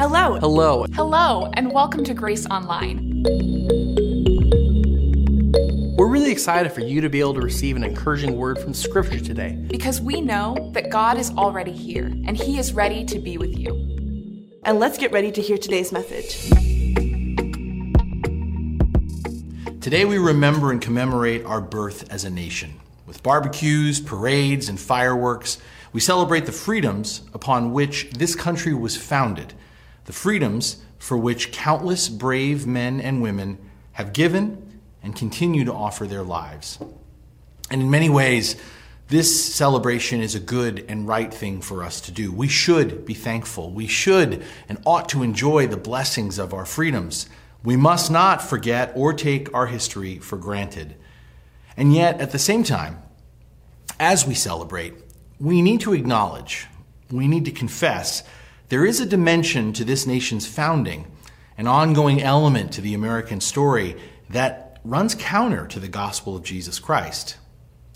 Hello. Hello. Hello, and welcome to Grace Online. We're really excited for you to be able to receive an encouraging word from Scripture today. Because we know that God is already here and He is ready to be with you. And let's get ready to hear today's message. Today we remember and commemorate our birth as a nation. With barbecues, parades, and fireworks, we celebrate the freedoms upon which this country was founded, the freedoms for which countless brave men and women have given and continue to offer their lives. And in many ways, this celebration is a good and right thing for us to do. We should be thankful. We should and ought to enjoy the blessings of our freedoms. We must not forget or take our history for granted. And yet, at the same time, as we celebrate, we need to acknowledge, we need to confess, there is a dimension to this nation's founding, an ongoing element to the American story that runs counter to the gospel of Jesus Christ.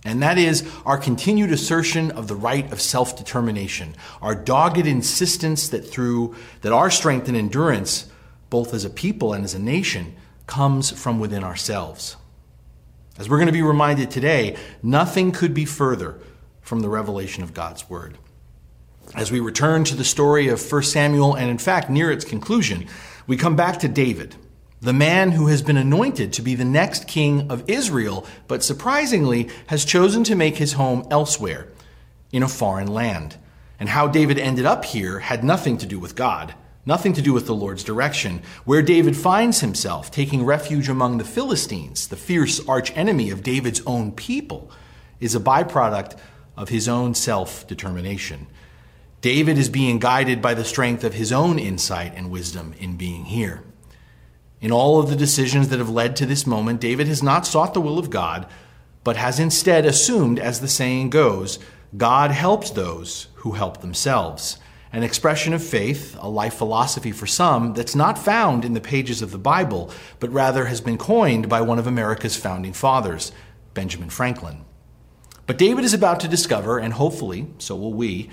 And that is our continued assertion of the right of self-determination, our dogged insistence that through that our strength and endurance, both as a people and as a nation, comes from within ourselves. As we're going to be reminded today, nothing could be further from the revelation of God's word. As we return to the story of 1 Samuel and in fact near its conclusion, we come back to David the man who has been anointed to be the next king of Israel, but surprisingly has chosen to make his home elsewhere, in a foreign land. And how David ended up here had nothing to do with God, nothing to do with the Lord's direction. Where David finds himself, taking refuge among the Philistines, the fierce archenemy of David's own people, is a byproduct of his own self determination. David is being guided by the strength of his own insight and wisdom in being here. In all of the decisions that have led to this moment, David has not sought the will of God, but has instead assumed, as the saying goes, God helps those who help themselves. An expression of faith, a life philosophy for some, that's not found in the pages of the Bible, but rather has been coined by one of America's founding fathers, Benjamin Franklin. But David is about to discover, and hopefully so will we,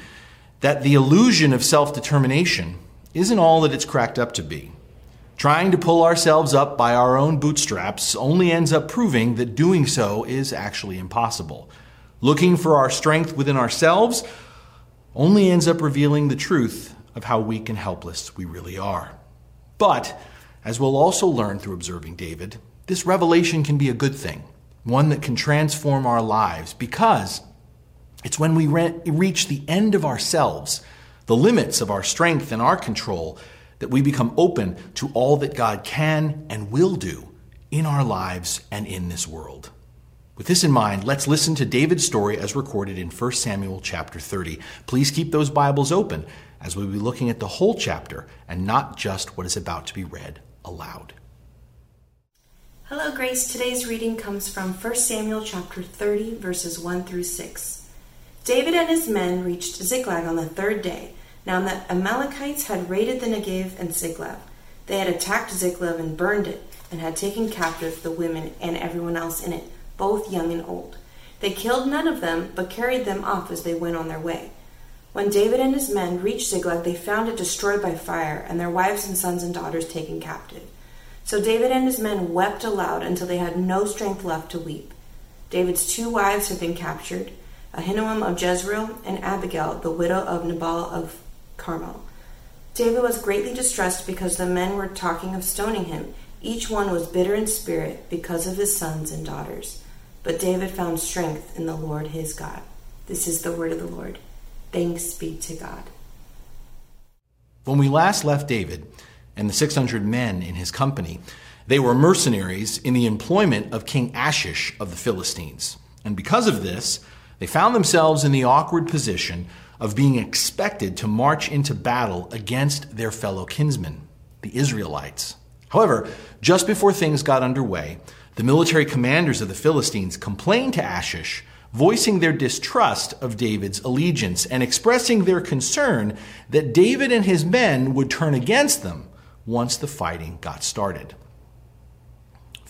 that the illusion of self determination isn't all that it's cracked up to be. Trying to pull ourselves up by our own bootstraps only ends up proving that doing so is actually impossible. Looking for our strength within ourselves only ends up revealing the truth of how weak and helpless we really are. But, as we'll also learn through observing David, this revelation can be a good thing, one that can transform our lives because it's when we re- reach the end of ourselves, the limits of our strength and our control, that we become open to all that God can and will do in our lives and in this world. With this in mind, let's listen to David's story as recorded in 1 Samuel chapter 30. Please keep those Bibles open as we'll be looking at the whole chapter and not just what is about to be read aloud. Hello, Grace. Today's reading comes from 1 Samuel chapter 30, verses 1 through 6. David and his men reached Ziklag on the third day now the Amalekites had raided the Negev and Ziklag. They had attacked Ziklag and burned it, and had taken captive the women and everyone else in it, both young and old. They killed none of them, but carried them off as they went on their way. When David and his men reached Ziklag, they found it destroyed by fire, and their wives and sons and daughters taken captive. So David and his men wept aloud until they had no strength left to weep. David's two wives had been captured Ahinoam of Jezreel, and Abigail, the widow of Nabal of Carmel. David was greatly distressed because the men were talking of stoning him. Each one was bitter in spirit because of his sons and daughters. But David found strength in the Lord his God. This is the word of the Lord. Thanks be to God. When we last left David and the 600 men in his company, they were mercenaries in the employment of King Achish of the Philistines. And because of this, they found themselves in the awkward position of being expected to march into battle against their fellow kinsmen, the Israelites. However, just before things got underway, the military commanders of the Philistines complained to Achish, voicing their distrust of David's allegiance and expressing their concern that David and his men would turn against them once the fighting got started.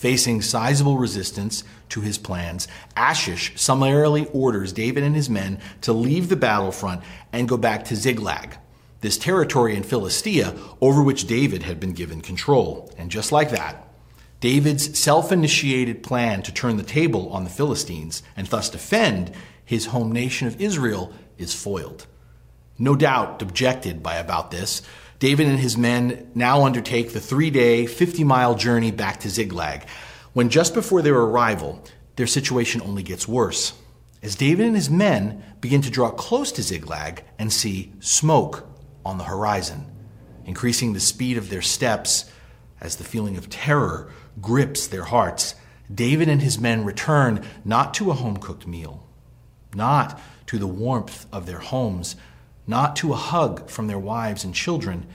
Facing sizable resistance to his plans, Achish summarily orders David and his men to leave the battlefront and go back to Ziklag. this territory in Philistia over which David had been given control. And just like that, David's self initiated plan to turn the table on the Philistines and thus defend his home nation of Israel is foiled. No doubt dejected by about this, David and his men now undertake the three day, 50 mile journey back to Ziklag, when just before their arrival, their situation only gets worse. As David and his men begin to draw close to Ziklag and see smoke on the horizon, increasing the speed of their steps as the feeling of terror grips their hearts, David and his men return not to a home cooked meal, not to the warmth of their homes, not to a hug from their wives and children.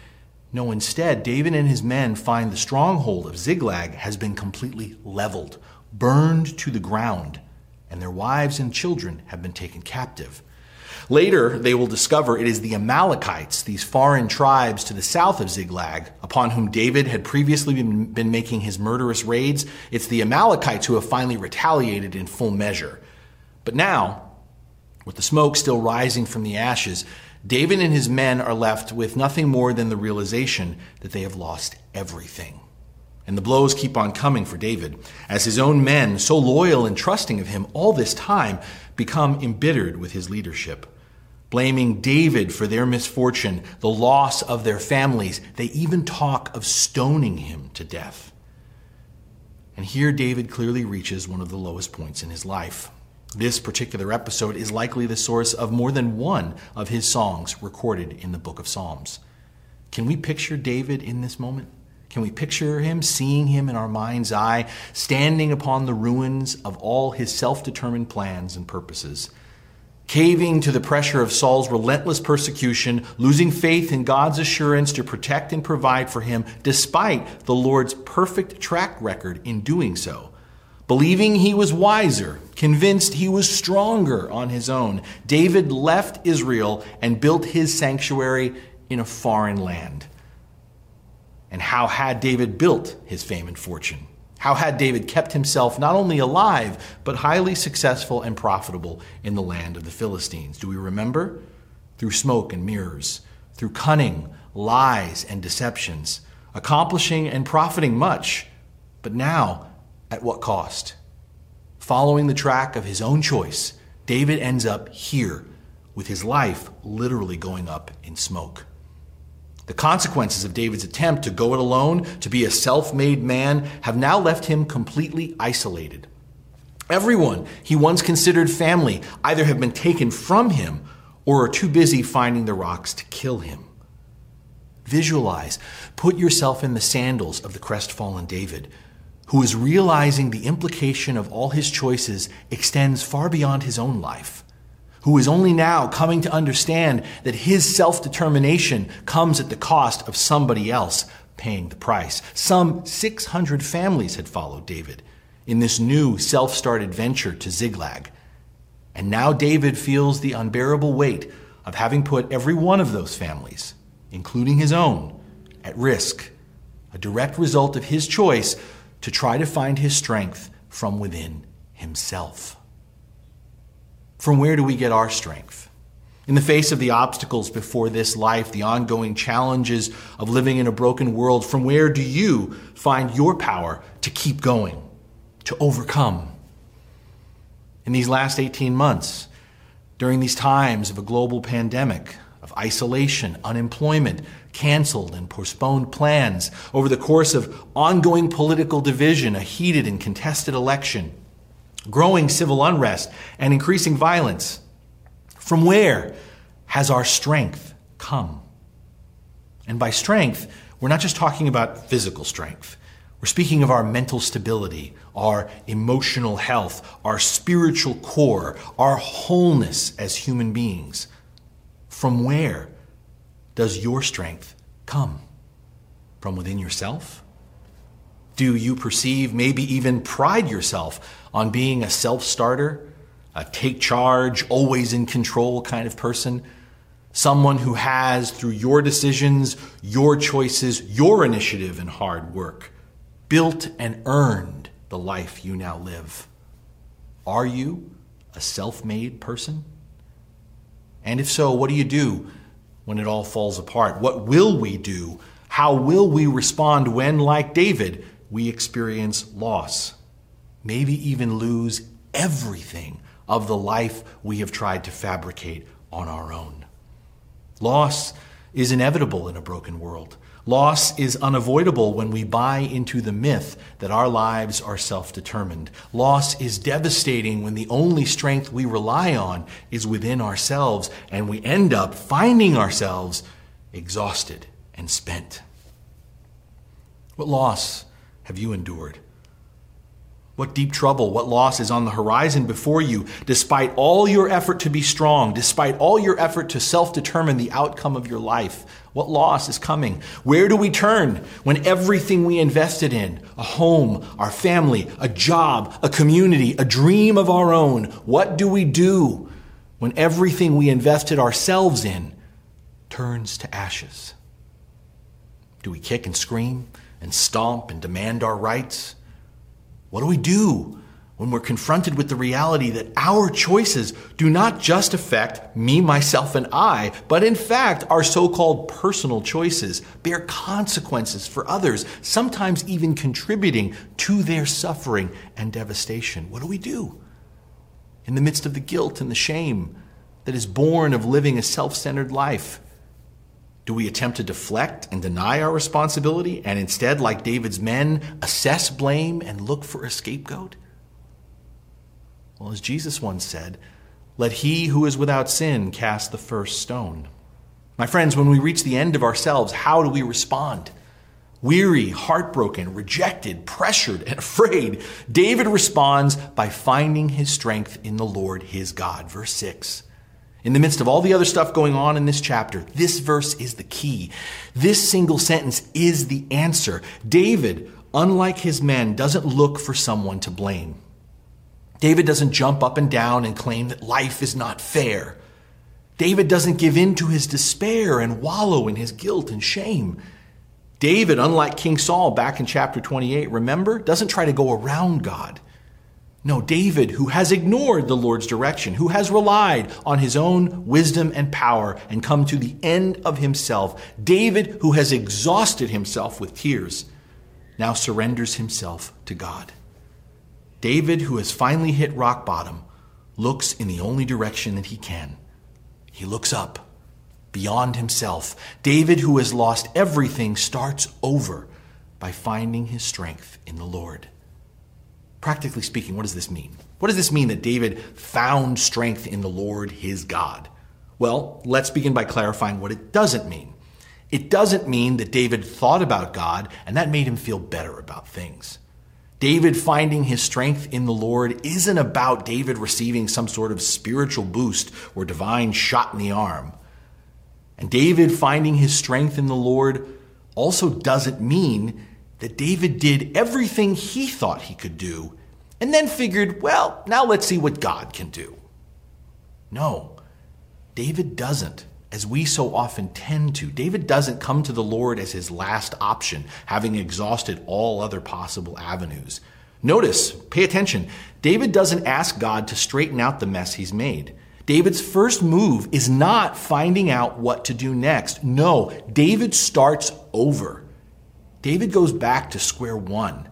No, instead, David and his men find the stronghold of Ziklag has been completely leveled, burned to the ground, and their wives and children have been taken captive. Later, they will discover it is the Amalekites, these foreign tribes to the south of Ziklag, upon whom David had previously been, been, making his murderous raids. It's the Amalekites who have finally retaliated in full measure. But now, with the smoke still rising from the ashes, David and his men are left with nothing more than the realization that they have lost everything. And the blows keep on coming for David, as his own men, so loyal and trusting of him all this time, become embittered with his leadership blaming David for their misfortune, the loss of their families. They even talk of stoning him to death. And here David clearly reaches one of the lowest points in his life. This particular episode is likely the source of more than one of his songs recorded in the book of Psalms. Can we picture David in this moment? Can we picture him, seeing him in our mind's eye, standing upon the ruins of all his self determined plans and purposes? caving to the pressure of Saul's relentless persecution, losing faith in God's assurance to protect and provide for him, despite the Lord's perfect track record in doing so. Believing he was wiser, convinced he was stronger on his own, David left Israel and built his sanctuary in a foreign land. And how had David built his fame and fortune? How had David kept himself not only alive, but highly successful and profitable in the land of the Philistines? Do we remember? Through smoke and mirrors, through cunning, lies, and deceptions, accomplishing and profiting much, but now at what cost? Following the track of his own choice, David ends up here, with his life literally going up in smoke. The consequences of David's attempt to go it alone, to be a self made man, have now left him completely isolated. Everyone he once considered family either have been taken from him or are too busy finding the rocks to kill him. Visualize, put yourself in the sandals of the crestfallen David, who is realizing the implication of all his choices extends far beyond his own life who is only now coming to understand that his self determination comes at the cost of somebody else paying the price. Some 600 families had followed David in this new self started venture to Ziklag. And now David feels the unbearable weight of having put every one of those families, including his own, at risk, a direct result of his choice to try to find his strength from within himself. From where do we get our strength? In the face of the obstacles before this life, the ongoing challenges of living in a broken world, from where do you find your power to keep going, to overcome? In these last 18 months, during these times of a global pandemic, of isolation, unemployment, canceled and postponed plans, over the course of ongoing political division, a heated and contested election, growing civil unrest, and increasing violence. From where has our strength come? And by strength, we're not just talking about physical strength. We're speaking of our mental stability, our emotional health, our spiritual core, our wholeness as human beings. From where does your strength come? From within yourself? Do you perceive, maybe even pride yourself on being a self starter, a take charge, always in control kind of person? Someone who has, through your decisions, your choices, your initiative, and hard work, built and earned the life you now live. Are you a self made person? And if so, what do you do when it all falls apart? What will we do? How will we respond when, like David, we experience loss? Maybe even lose everything of the life we have tried to fabricate on our own. Loss is inevitable in a broken world. Loss is unavoidable when we buy into the myth that our lives are self determined. Loss is devastating when the only strength we rely on is within ourselves and we end up finding ourselves exhausted and spent. What loss have you endured? What deep trouble, what loss is on the horizon before you, despite all your effort to be strong, despite all your effort to self determine the outcome of your life? What loss is coming? Where do we turn when everything we invested in, a home, our family, a job, a community, a dream of our own, what do we do when everything we invested ourselves in turns to ashes? Do we kick and scream and stomp and demand our rights? What do we do when we're confronted with the reality that our choices do not just affect me, myself, and I, but in fact, our so called personal choices bear consequences for others, sometimes even contributing to their suffering and devastation? What do we do? In the midst of the guilt and the shame that is born of living a self centered life, do we attempt to deflect and deny our responsibility and instead, like David's men, assess blame and look for a scapegoat? Well, as Jesus once said, let he who is without sin cast the first stone. My friends, when we reach the end of ourselves, how do we respond? Weary, heartbroken, rejected, pressured, and afraid, David responds by finding his strength in the Lord his God. Verse 6. In the midst of all the other stuff going on in this chapter, this verse is the key. This single sentence is the answer. David, unlike his men, doesn't look for someone to blame. David doesn't jump up and down and claim that life is not fair. David doesn't give in to his despair and wallow in his guilt and shame. David, unlike King Saul back in chapter 28, remember, doesn't try to go around God. No, David, who has ignored the Lord's direction, who has relied on his own wisdom and power and come to the end of himself, David, who has exhausted himself with tears, now surrenders himself to God. David, who has finally hit rock bottom, looks in the only direction that he can. He looks up, beyond himself. David, who has lost everything, starts over by finding his strength in the Lord. Practically speaking, what does this mean? What does this mean that David found strength in the Lord his God? Well, let's begin by clarifying what it doesn't mean. It doesn't mean that David thought about God and that made him feel better about things. David finding his strength in the Lord isn't about David receiving some sort of spiritual boost or divine shot in the arm. And David finding his strength in the Lord also doesn't mean that David did everything he thought he could do and then figured, well, now let's see what God can do. No, David doesn't, as we so often tend to. David doesn't come to the Lord as his last option, having exhausted all other possible avenues. Notice, pay attention, David doesn't ask God to straighten out the mess he's made. David's first move is not finding out what to do next. No, David starts over. David goes back to square one.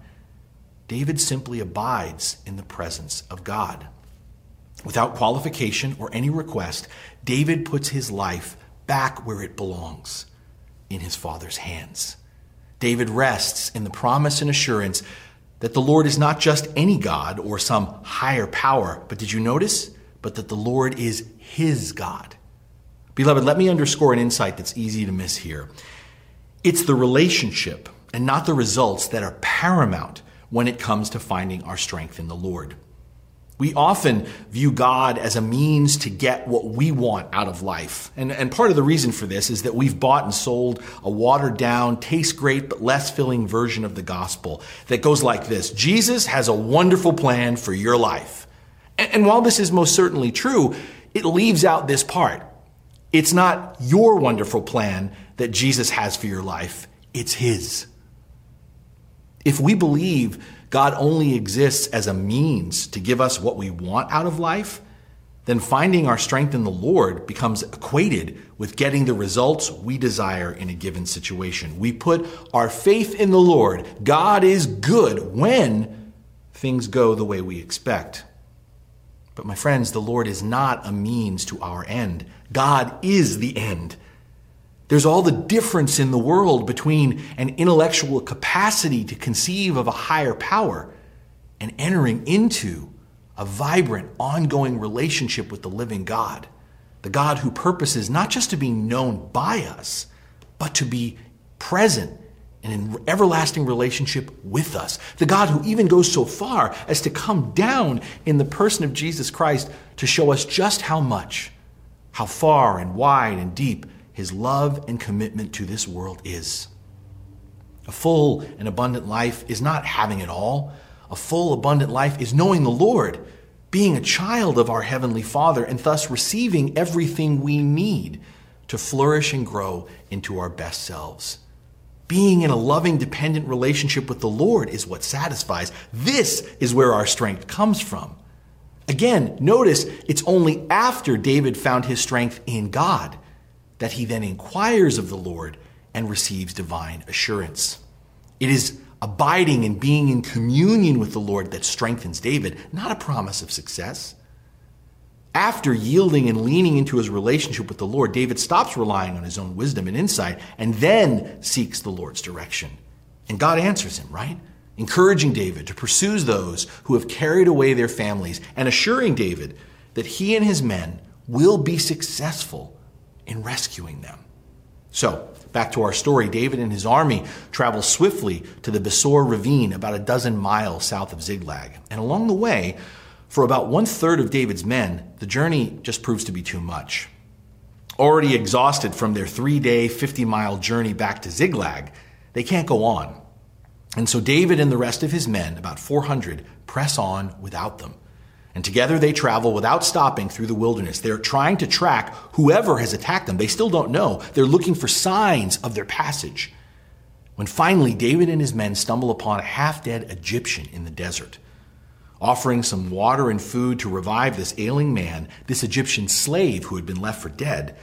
David simply abides in the presence of God. Without qualification or any request, David puts his life back where it belongs in his Father's hands. David rests in the promise and assurance that the Lord is not just any God or some higher power, but did you notice? But that the Lord is his God. Beloved, let me underscore an insight that's easy to miss here. It's the relationship and not the results that are paramount when it comes to finding our strength in the Lord. We often view God as a means to get what we want out of life. And, and part of the reason for this is that we've bought and sold a watered down, tastes great, but less filling version of the gospel that goes like this Jesus has a wonderful plan for your life. And, and while this is most certainly true, it leaves out this part. It's not your wonderful plan that Jesus has for your life, it's His. If we believe God only exists as a means to give us what we want out of life, then finding our strength in the Lord becomes equated with getting the results we desire in a given situation. We put our faith in the Lord. God is good when things go the way we expect. But my friends, the Lord is not a means to our end. God is the end. There's all the difference in the world between an intellectual capacity to conceive of a higher power and entering into a vibrant, ongoing relationship with the living God, the God who purposes not just to be known by us, but to be present and in everlasting relationship with us. The God who even goes so far as to come down in the person of Jesus Christ to show us just how much, how far and wide and deep his love and commitment to this world is. A full and abundant life is not having it all. A full, abundant life is knowing the Lord, being a child of our Heavenly Father, and thus receiving everything we need to flourish and grow into our best selves. Being in a loving, dependent relationship with the Lord is what satisfies. This is where our strength comes from. Again, notice it's only after David found his strength in God that he then inquires of the Lord and receives divine assurance. It is abiding and being in communion with the Lord that strengthens David, not a promise of success. After yielding and leaning into his relationship with the Lord, David stops relying on his own wisdom and insight and then seeks the Lord's direction. And God answers him, right? Encouraging David to pursue those who have carried away their families and assuring David that he and his men will be successful in rescuing them. So, back to our story David and his army travel swiftly to the Besor ravine about a dozen miles south of Ziklag. And along the way, for about one third of David's men, the journey just proves to be too much. Already exhausted from their three day, 50 mile journey back to Ziklag, they can't go on. And so David and the rest of his men, about 400, press on without them. And together they travel without stopping through the wilderness. They're trying to track whoever has attacked them. They still don't know. They're looking for signs of their passage. When finally David and his men stumble upon a half dead Egyptian in the desert. Offering some water and food to revive this ailing man, this Egyptian slave who had been left for dead,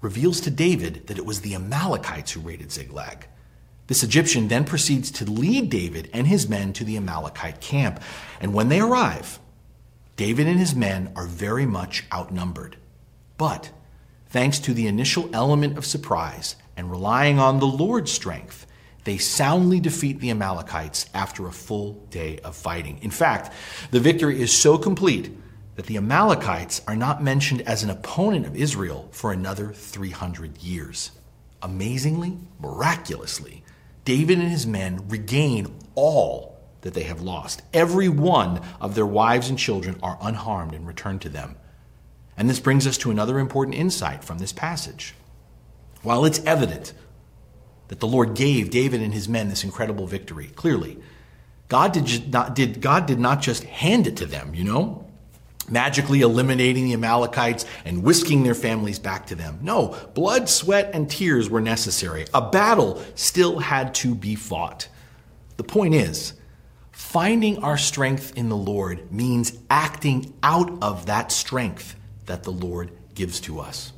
reveals to David that it was the Amalekites who raided Ziklag. This Egyptian then proceeds to lead David and his men to the Amalekite camp. And when they arrive, David and his men are very much outnumbered. But thanks to the initial element of surprise and relying on the Lord's strength, they soundly defeat the Amalekites after a full day of fighting. In fact, the victory is so complete that the Amalekites are not mentioned as an opponent of Israel for another 300 years. Amazingly, miraculously, David and his men regain all that they have lost. Every one of their wives and children are unharmed and returned to them. And this brings us to another important insight from this passage. While it's evident that the Lord gave David and his men this incredible victory. Clearly, God did not, did, God did not just hand it to them, you know, magically eliminating the Amalekites and whisking their families back to them. No, blood, sweat, and tears were necessary. A battle still had to be fought. The point is, finding our strength in the Lord means acting out of that strength that the Lord gives to us.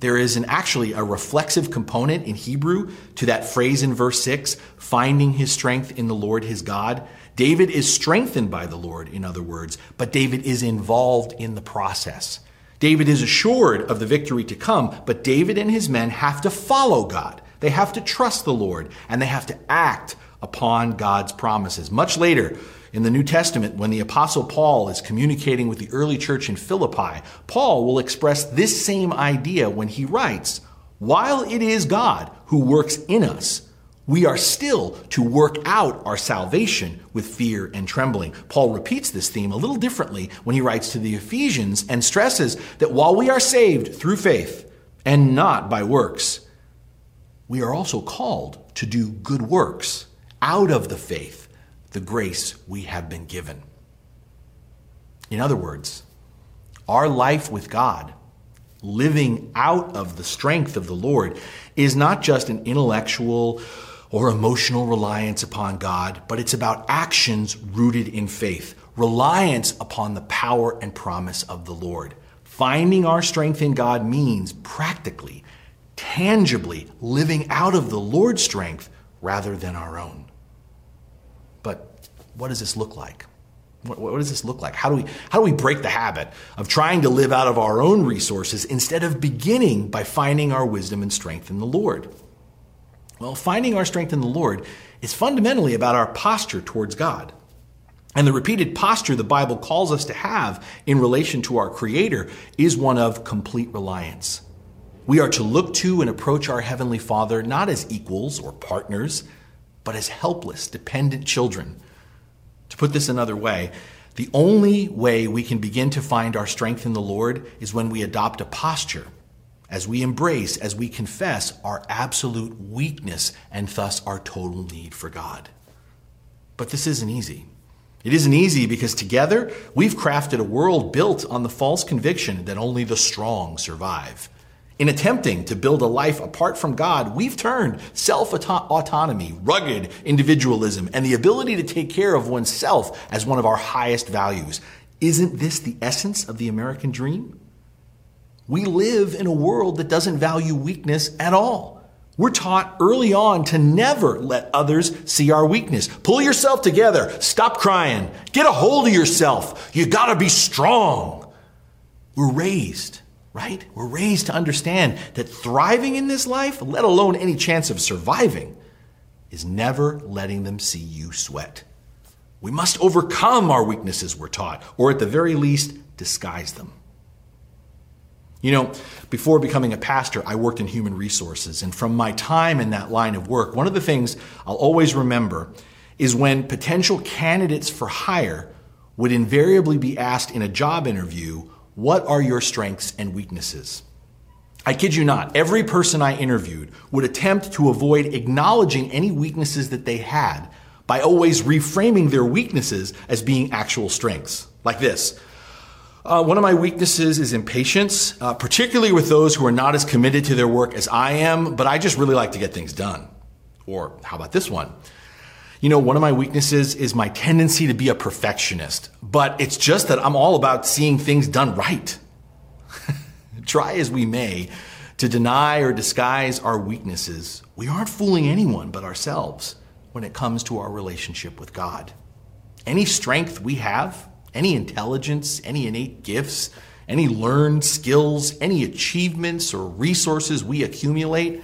There is an actually a reflexive component in Hebrew to that phrase in verse 6, finding his strength in the Lord his God. David is strengthened by the Lord, in other words, but David is involved in the process. David is assured of the victory to come, but David and his men have to follow God. They have to trust the Lord, and they have to act upon God's promises. Much later, in the New Testament, when the Apostle Paul is communicating with the early church in Philippi, Paul will express this same idea when he writes, While it is God who works in us, we are still to work out our salvation with fear and trembling. Paul repeats this theme a little differently when he writes to the Ephesians and stresses that while we are saved through faith and not by works, we are also called to do good works out of the faith the grace we have been given. In other words, our life with God, living out of the strength of the Lord, is not just an intellectual or emotional reliance upon God, but it's about actions rooted in faith, reliance upon the power and promise of the Lord. Finding our strength in God means practically, tangibly living out of the Lord's strength rather than our own. What does this look like? What, what, does this look like? How do, we, how do we break the habit of trying to live out of our own resources instead of beginning by finding our wisdom and strength in the Lord? Well, finding our strength in the Lord is fundamentally about our posture towards God. And the repeated posture the Bible calls us to have in relation to our Creator is one of complete reliance. We are to look to and approach our Heavenly Father not as equals or partners, but as helpless, dependent children to put this another way, the only way we can begin to find our strength in the Lord is when we adopt a posture, as we embrace, as we confess our absolute weakness and thus our total need for God. But this isn't easy. It isn't easy because together we've crafted a world built on the false conviction that only the strong survive. In attempting to build a life apart from God, we've turned self autonomy, rugged individualism, and the ability to take care of oneself as one of our highest values. Isn't this the essence of the American dream? We live in a world that doesn't value weakness at all. We're taught early on to never let others see our weakness. Pull yourself together. Stop crying. Get a hold of yourself. You gotta be strong. We're raised right? We're raised to understand that thriving in this life, let alone any chance of surviving, is never letting them see you sweat. We must overcome our weaknesses, we're taught, or at the very least, disguise them. You know, before becoming a pastor, I worked in human resources. And from my time in that line of work, one of the things I'll always remember is when potential candidates for hire would invariably be asked in a job interview what are your strengths and weaknesses? I kid you not, every person I interviewed would attempt to avoid acknowledging any weaknesses that they had by always reframing their weaknesses as being actual strengths. Like this. Uh, one of my weaknesses is impatience, uh, particularly with those who are not as committed to their work as I am, but I just really like to get things done. Or how about this one? You know, one of my weaknesses is my tendency to be a perfectionist, but it's just that I'm all about seeing things done right. Try as we may to deny or disguise our weaknesses, we aren't fooling anyone but ourselves when it comes to our relationship with God. Any strength we have, any intelligence, any innate gifts, any learned skills, any achievements or resources we accumulate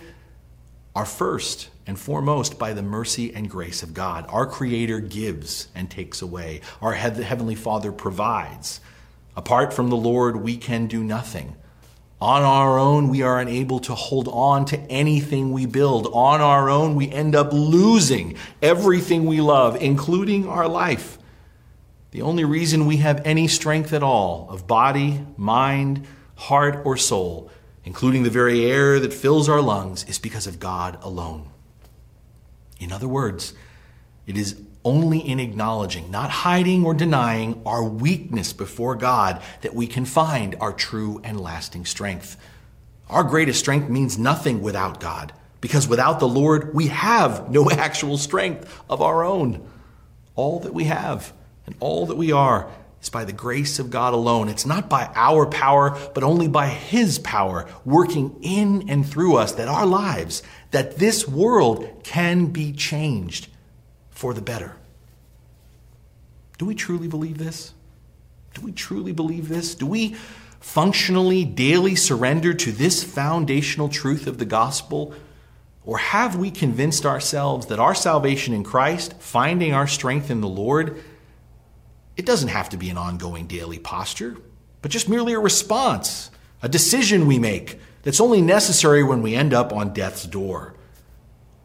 are first and foremost by the mercy and grace of God. Our Creator gives and takes away, our Heavenly Father provides. Apart from the Lord, we can do nothing. On our own, we are unable to hold on to anything we build. On our own, we end up losing everything we love, including our life. The only reason we have any strength at all of body, mind, heart, or soul, including the very air that fills our lungs, is because of God alone. In other words, it is only in acknowledging, not hiding or denying our weakness before God that we can find our true and lasting strength. Our greatest strength means nothing without God, because without the Lord, we have no actual strength of our own. All that we have and all that we are is by the grace of God alone. It's not by our power, but only by His power working in and through us that our lives, that this world can be changed for the better. Do we truly believe this? Do we truly believe this? Do we functionally daily surrender to this foundational truth of the gospel? Or have we convinced ourselves that our salvation in Christ, finding our strength in the Lord, it doesn't have to be an ongoing daily posture, but just merely a response, a decision we make that's only necessary when we end up on death's door.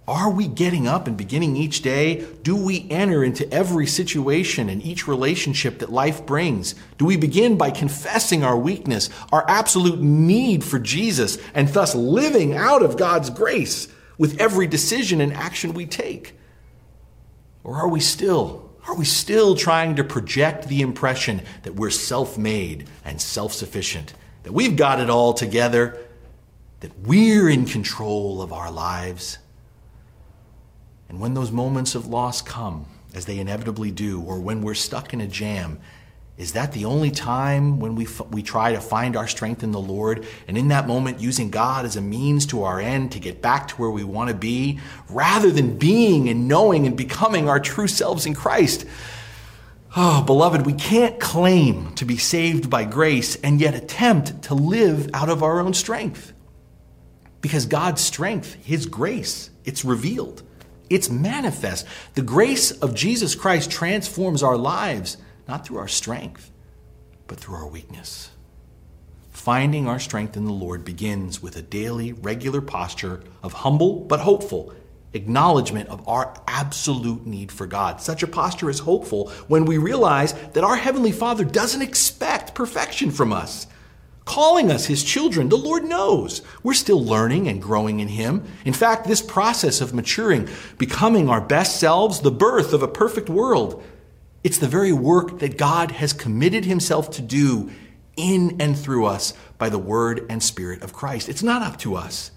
Are we getting up and beginning each day? Do we enter into every situation and each relationship that life brings? Do we begin by confessing our weakness, our absolute need for Jesus, and thus living out of God's grace with every decision and action we take? Or are we still are we still trying to project the impression that we're self made and self sufficient, that we've got it all together, that we're in control of our lives? And when those moments of loss come, as they inevitably do, or when we're stuck in a jam, is that the only time when we, f- we try to find our strength in the Lord? And in that moment, using God as a means to our end to get back to where we want to be, rather than being and knowing and becoming our true selves in Christ? Oh, beloved, we can't claim to be saved by grace and yet attempt to live out of our own strength. Because God's strength, His grace, it's revealed, it's manifest. The grace of Jesus Christ transforms our lives not through our strength, but through our weakness. Finding our strength in the Lord begins with a daily, regular posture of humble but hopeful acknowledgement of our absolute need for God. Such a posture is hopeful when we realize that our Heavenly Father doesn't expect perfection from us. Calling us His children, the Lord knows we're still learning and growing in Him. In fact, this process of maturing, becoming our best selves, the birth of a perfect world, it's the very work that God has committed himself to do in and through us by the word and spirit of Christ. It's not up to us.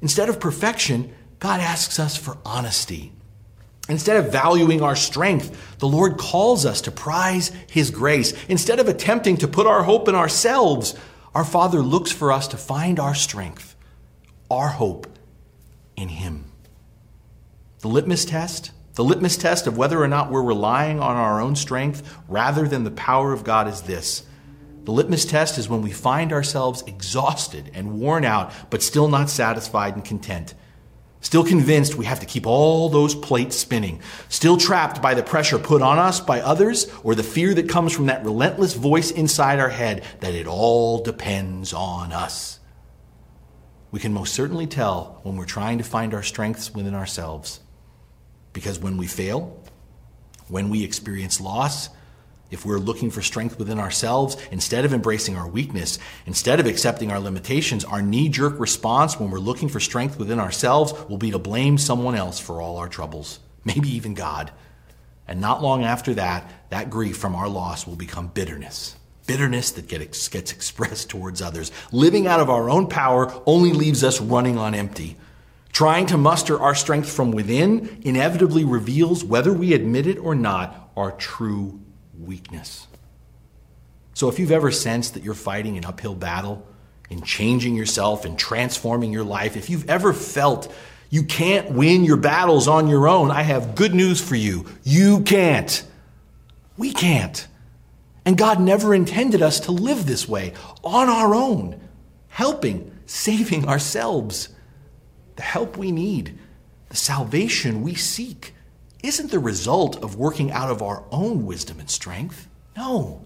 Instead of perfection, God asks us for honesty. Instead of valuing our strength, the Lord calls us to prize His grace. Instead of attempting to put our hope in ourselves, our Father looks for us to find our strength, our hope in Him. The litmus test the litmus test of whether or not we're relying on our own strength rather than the power of God is this. The litmus test is when we find ourselves exhausted and worn out, but still not satisfied and content. Still convinced we have to keep all those plates spinning. Still trapped by the pressure put on us by others or the fear that comes from that relentless voice inside our head that it all depends on us. We can most certainly tell when we're trying to find our strengths within ourselves. Because when we fail, when we experience loss, if we're looking for strength within ourselves, instead of embracing our weakness, instead of accepting our limitations, our knee jerk response when we're looking for strength within ourselves will be to blame someone else for all our troubles, maybe even God. And not long after that, that grief from our loss will become bitterness. Bitterness that gets, gets expressed towards others. Living out of our own power only leaves us running on empty. Trying to muster our strength from within inevitably reveals, whether we admit it or not, our true weakness. So if you've ever sensed that you're fighting an uphill battle in changing yourself and transforming your life, if you've ever felt you can't win your battles on your own, I have good news for you. You can't. We can't. And God never intended us to live this way on our own, helping, saving ourselves the help we need, the salvation we seek, isn't the result of working out of our own wisdom and strength. No.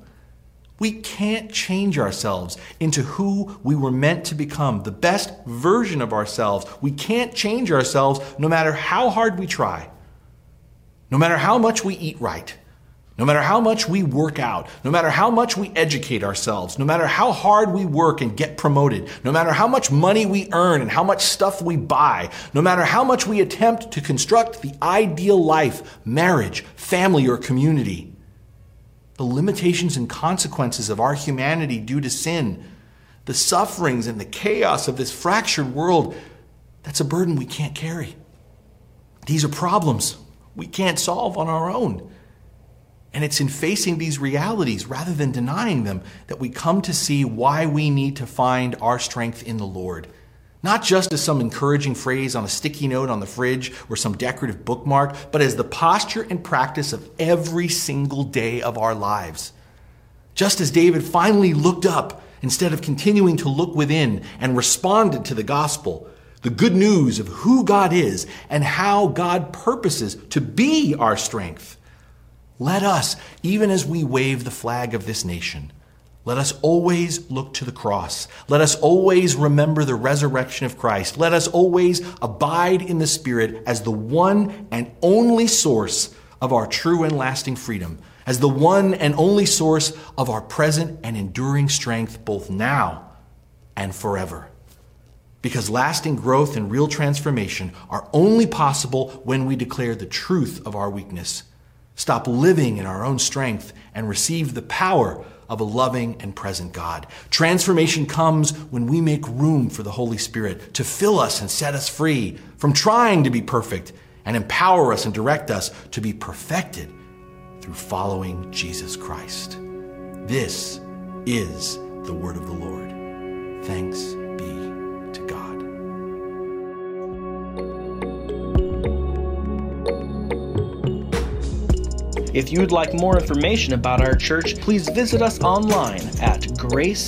We can't change ourselves into who we were meant to become, the best version of ourselves. We can't change ourselves no matter how hard we try, no matter how much we eat right, no matter how much we work out, no matter how much we educate ourselves, no matter how hard we work and get promoted, no matter how much money we earn and how much stuff we buy, no matter how much we attempt to construct the ideal life, marriage, family, or community, the limitations and consequences of our humanity due to sin, the sufferings and the chaos of this fractured world, that's a burden we can't carry. These are problems we can't solve on our own. And it's in facing these realities rather than denying them that we come to see why we need to find our strength in the Lord. Not just as some encouraging phrase on a sticky note on the fridge or some decorative bookmark, but as the posture and practice of every single day of our lives. Just as David finally looked up instead of continuing to look within and responded to the gospel, the good news of who God is and how God purposes to be our strength. Let us, even as we wave the flag of this nation, let us always look to the cross. Let us always remember the resurrection of Christ. Let us always abide in the Spirit as the one and only source of our true and lasting freedom, as the one and only source of our present and enduring strength, both now and forever. Because lasting growth and real transformation are only possible when we declare the truth of our weakness stop living in our own strength, and receive the power of a loving and present God. Transformation comes when we make room for the Holy Spirit to fill us and set us free from trying to be perfect and empower us and direct us to be perfected through following Jesus Christ. This is the word of the Lord. Thanks If you'd like more information about our church, please visit us online at gracehb.org.